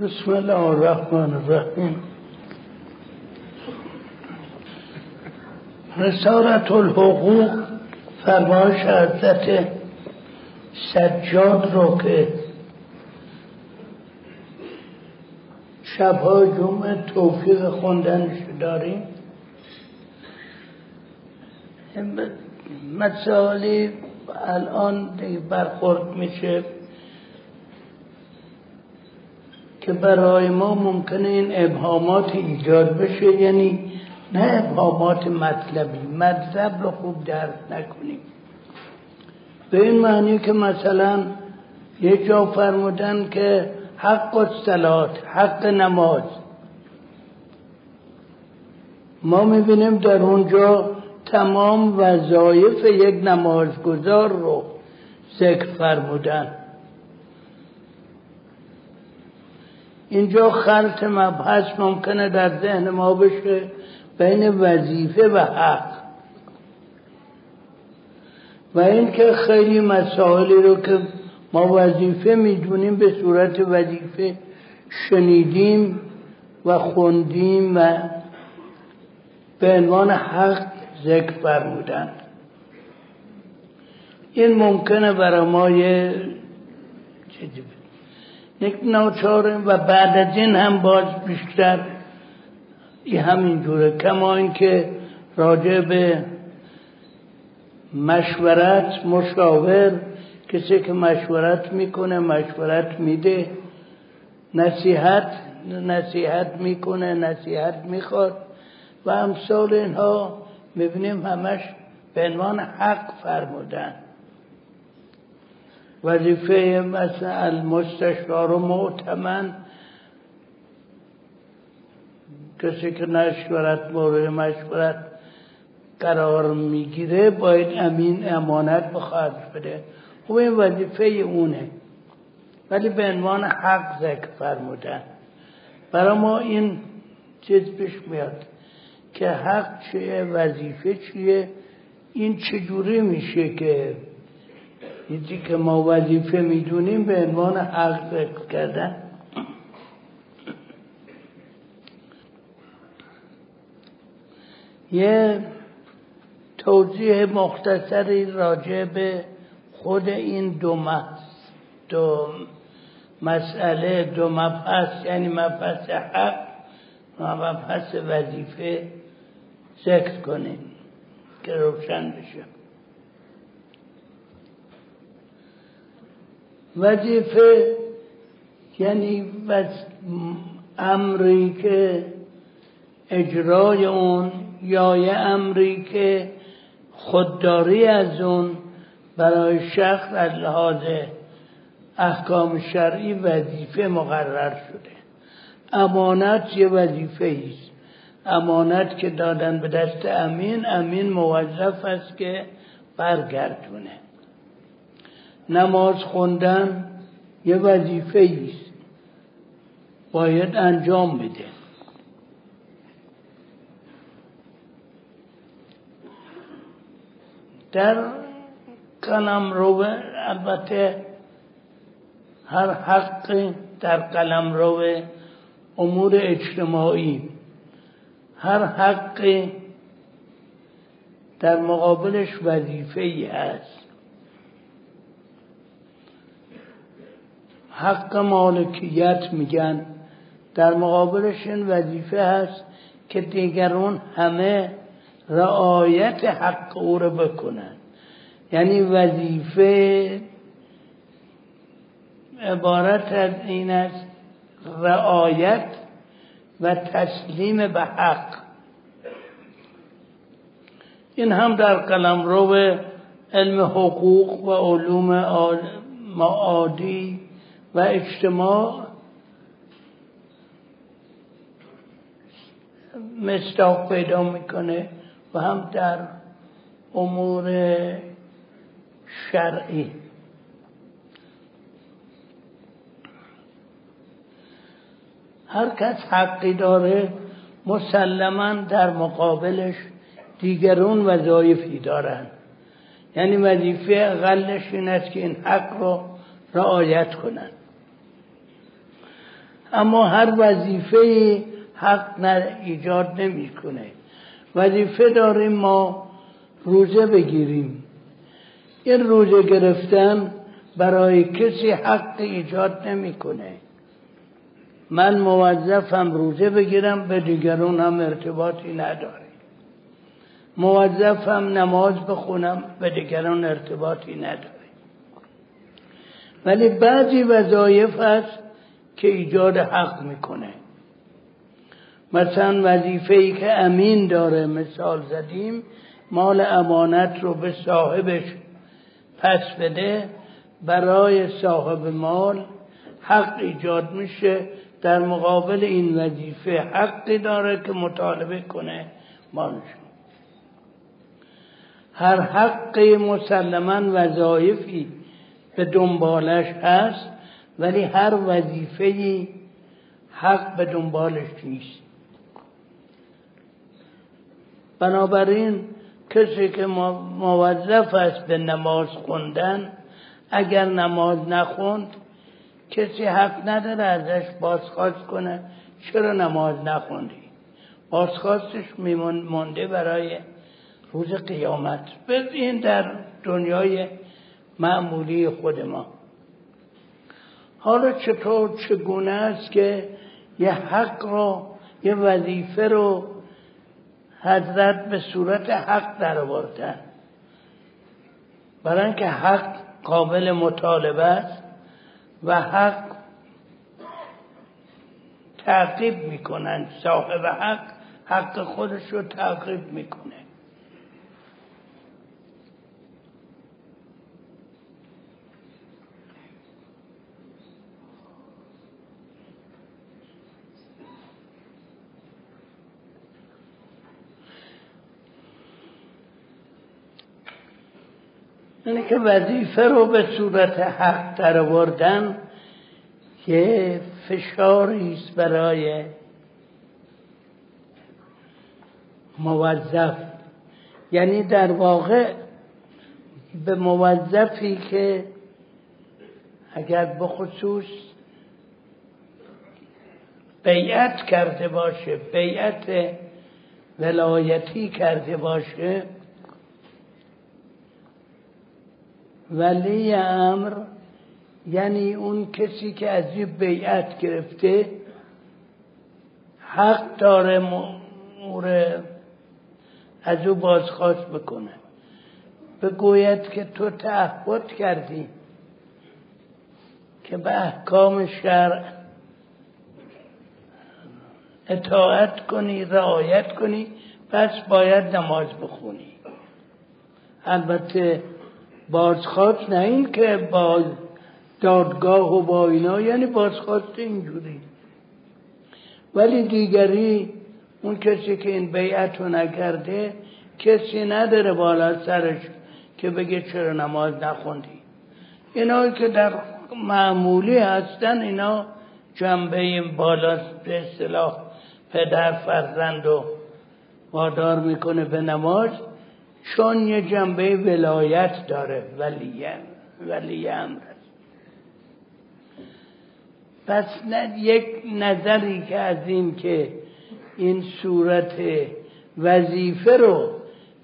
بسم الله الرحمن الرحیم. رسالت الحقوق فرمایش حضرت سجاد رو که شبهای جمعه توفیق خوندنش داریم. مسائلی الان برخورد میشه. که برای ما ممکنه این ابهامات ایجاد بشه یعنی نه ابهامات مطلبی مطلب رو خوب درک نکنیم. به این معنی که مثلا یه جا فرمودن که حق الصلات حق نماز. ما می‌بینیم در اونجا تمام وظایف یک نمازگزار رو ذکر فرمودن. اینجا خلط مبحث ممکنه در ذهن ما بشه بین وظیفه و حق. و اینکه خیلی مسائلی رو که ما وظیفه می‌دونیم به صورت وظیفه شنیدیم و خوندیم و به عنوان حق ذکر فرمودن. این ممکنه برای ما یه چیزی یک ناچاره و بعد از این هم باز بیشتر همین جوره. کما اینکه راجع به مشورت مشاور کسی که مشورت می‌کنه مشورت میده نصیحت نصیحت می‌کنه نصیحت می‌خواد و امثال اینها می‌بینیم همش به عنوان حق فرمودن. وظیفه مثل المستشار و معتمن. کسی که مشورت مورد مشورت قرار می‌گیره باید امین امانت بخواهد بده. خب این وظیفه اونه. ولی به عنوان حق ذکر فرمودن. برای ما این چیز پیش میاد که حق چیه وظیفه چیه این چجوری میشه که چیزی که ما وظیفه می‌دونیم به عنوان ذکر کردن. یه توضیح مختصری راجع به خود این دو دو مسئله دو مبحث یعنی مبحث حق و مبحث وظیفه ذکر کنیم که روشن بشه. وظیفه یعنی امری که اجرای اون یا یه امری که خودداری از اون برای شخص از لحاظ احکام شرعی وظیفه مقرر شده. امانت یه وظیفه است. امانت که دادن به دست امین امین موظف است که برگردونه. نماز خوندن یه وظیفه است باید انجام بده. در قلم رو البته هر حق در قلم رو امور اجتماعی. هر حق در مقابلش وظیفه ای هست. حق مالکیت میگن. در مقابلش این وظیفه هست که دیگرون همه رعایت حق او رو بکنن. یعنی وظیفه عبارت از این است رعایت و تسلیم به حق. این هم در قلم رو علم حقوق و علوم معادی و اجتماع مستاق پیدا می‌کنه و هم در امور شرعی. هر کس حقی داره مسلما در مقابلش دیگرون وظایفی دارن. یعنی وظیفه اقلش این است که این حق رو رعایت کنند اما هر وظیفه حق ایجاد نمی‌کنه. وظیفه داریم ما روزه بگیریم. این روزه گرفتن برای کسی حق ایجاد نمی‌کنه. من موظفم روزه بگیرم به دیگرون هم ارتباطی نداره موظفم نماز بخونم به دیگران ارتباطی نداره ولی بعضی وظایف هست که ایجاد حق می‌کنه. مثلا وظیفه ای که امین داره مثال زدیم مال امانت رو به صاحبش پس بده برای صاحب مال حق ایجاد میشه. در مقابل این وظیفه حقی داره که مطالبه کنه مالش. هر حق مسلما وظایفی به دنبالش هست ولی هر وظیفه حق به دنبالش نیست. بنابراین کسی که موظف است به نماز خوندن اگر نماز نخوند کسی حق نداره ازش بازخواست کنه چرا نماز نخوندی؟ بازخواستش میمونده برای روز قیامت. این در دنیای معمولی خود ما. حالا چطور چگونه است که یه حق رو یه وظیفه رو حضرت به صورت حق در آوردن برای اینکه حق قابل مطالبه است و حق تعقیب می‌کنن. صاحب حق حق خودش رو تعقیب می‌کنه اینه که وظیفه رو به صورت حق در آوردن که فشاری است برای موظف. یعنی در واقع به موظفی که اگر به خصوص بیعت کرده باشه بیعت ولایتی کرده باشه ولی امر یعنی اون کسی که از این بیعت گرفته حق داره مور از او بازخواست بکنه. بگوید که تو تعهد کردی که به احکام شرع اطاعت کنی رعایت کنی پس باید نماز بخونی. البته بازخواست نه این که با دادگاه و با اینا یعنی بازخواست اینجوری. ولی دیگری اون کسی که این بیعت رو نکرده کسی نداره بالا سرش که بگه چرا نماز نخوندی. اینا که در معمولی هستن اینا جنبه بالا به اصطلاح پدر فرزند و وادار می‌کنه به نماز. چون یه جنبه ولایت داره ولی ولی امر پس یک نظری که از این که این صورت وظیفه رو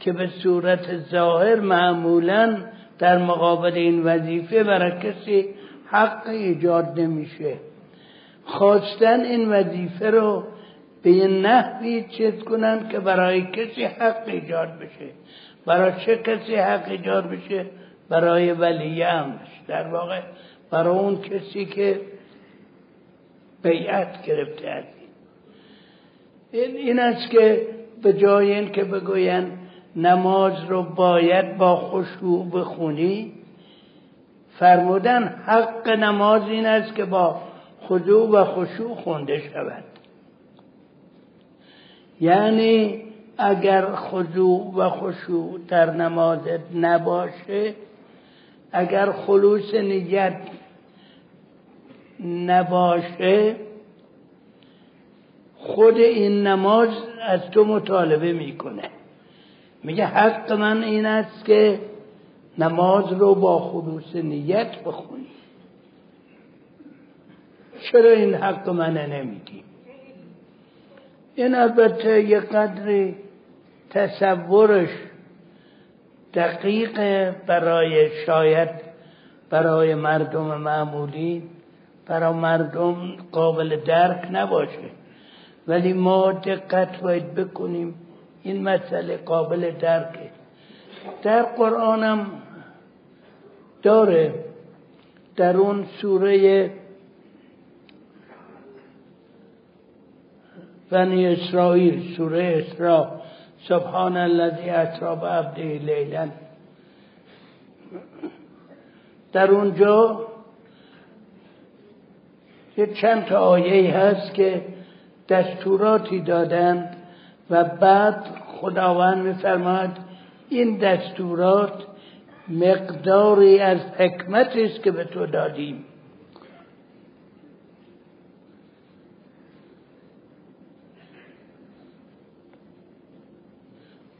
که به صورت ظاهر معمولا در مقابل این وظیفه برای کسی حق ایجاد نمیشه. خواستن این وظیفه رو به یه نحوی چیز کنن که برای کسی حق ایجاد بشه. برای چه کسی حق ایجاد بشه؟ برای ولی امرش. در واقع برای اون کسی که بیعت گرفته از این این است که به جای این که بگوین نماز رو باید با خشوع بخونی فرمودن حق نماز این است که با خضوع و خشوع خونده شود. یعنی اگر خضوع و خشوع در نمازت نباشه اگر خلوص نیت نباشه خود این نماز از تو مطالبه می‌کنه. میگه حق من این است که نماز رو با خلوص نیت بخونی. چرا این حق منه نمیدیم این البته یه قدری تصورش دقیق برای شاید برای مردم معمولی برای مردم قابل درک نباشه. ولی ما دقت باید بکنیم این مسئله قابل درکه. در قرآنم داره در اون سوره بنی اسرائیل سوره اسراء. سبحان الذي اسرا بعبده لیلا. در اونجا یه چند تا آیه هست که دستوراتی دادند و بعد خداوند میفرماید این دستورات مقداری از حکمت است که به تو دادیم.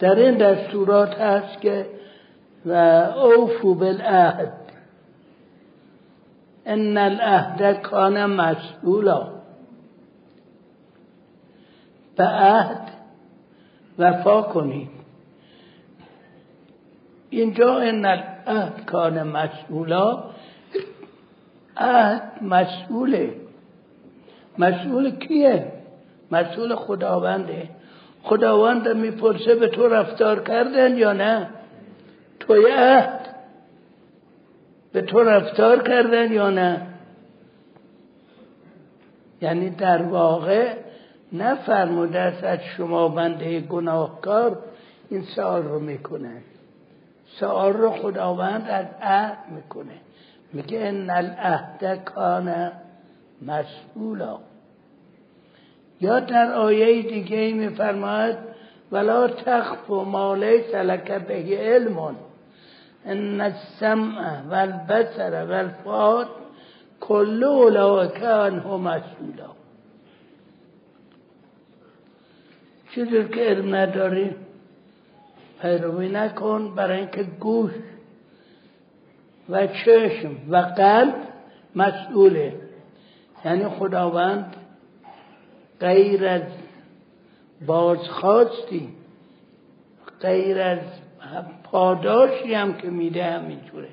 در این دستورات هست که و اوفو بالعهد. ان العهد کان مسئولا. به عهد وفا کنید. اینجا ان العهد کان مسئولا. عهد مسئوله. مسئول کیه؟ مسئول خداونده. خداوند می‌پرسه به تو رفتار کردن یا نه؟ توی عهد به تو رفتار کردن یا نه؟ یعنی در واقع نفرموده است از شما بنده گناهکار این سوال رو می‌کنه. سوال رو خداوند از عهد می‌کنه. میگه ان العهد کان مسئولا. یا در آیه دیگه میفرماید ولا تخف ما لیس لك به علم ان السمع والبصر والفؤاد كل اولئک عنه مسئولا. چیزی که علم نداری پیروی نکن برای اینکه گوش و چشم و قلب مسئوله. یعنی خداوند غیر از بازخواستی غیر از پاداشی هم که میده همینجوره.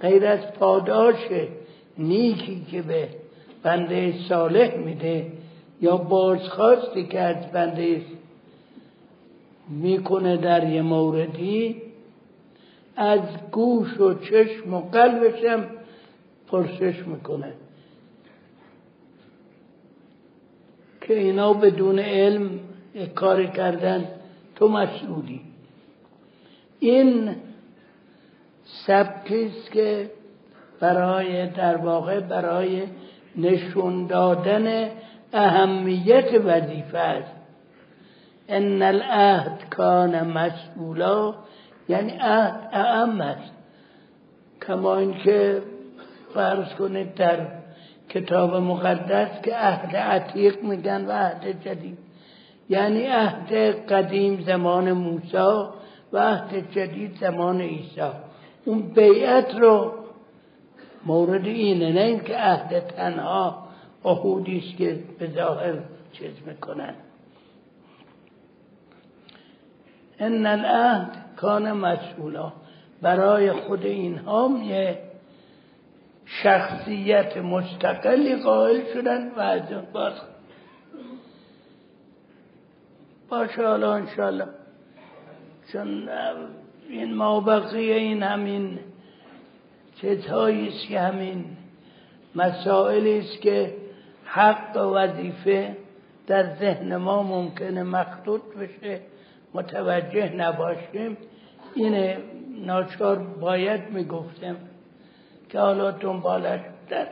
غیر از پاداش نیکی که به بنده صالح میده یا بازخواستی که از بنده می‌کنه در یه موردی از گوش و چشم و قلبشم پرسش می‌کنه. که اینا بدون علم کار کردن تو مسئولی این سبکیست که برای در واقع برای نشون دادن اهمیت وظیفه است. ان العهد کان مسئولا یعنی عهد اهم است. کما اینکه فرض کنید در کتاب مقدس که عهد عتیق میگن و عهد جدید. یعنی عهد قدیم زمان موسی و عهد جدید زمان عیسی. اون بیعت رو مورد اینه نه اینکه عهد تنها عهودی است که به ظاهر چیز می‌کنن. ان العهد کان مسئولا. برای خود اینها یه شخصیت مستقلی قائل شدن و از باز باشه حالا انشالله چون این مابقی این همین چیزهایی که همین مسائلی است که حق و وظیفه در ذهن ما ممکنه مخطوط بشه متوجه نباشیم. این ناچار باید می‌گفتم. که حالا دنبالش در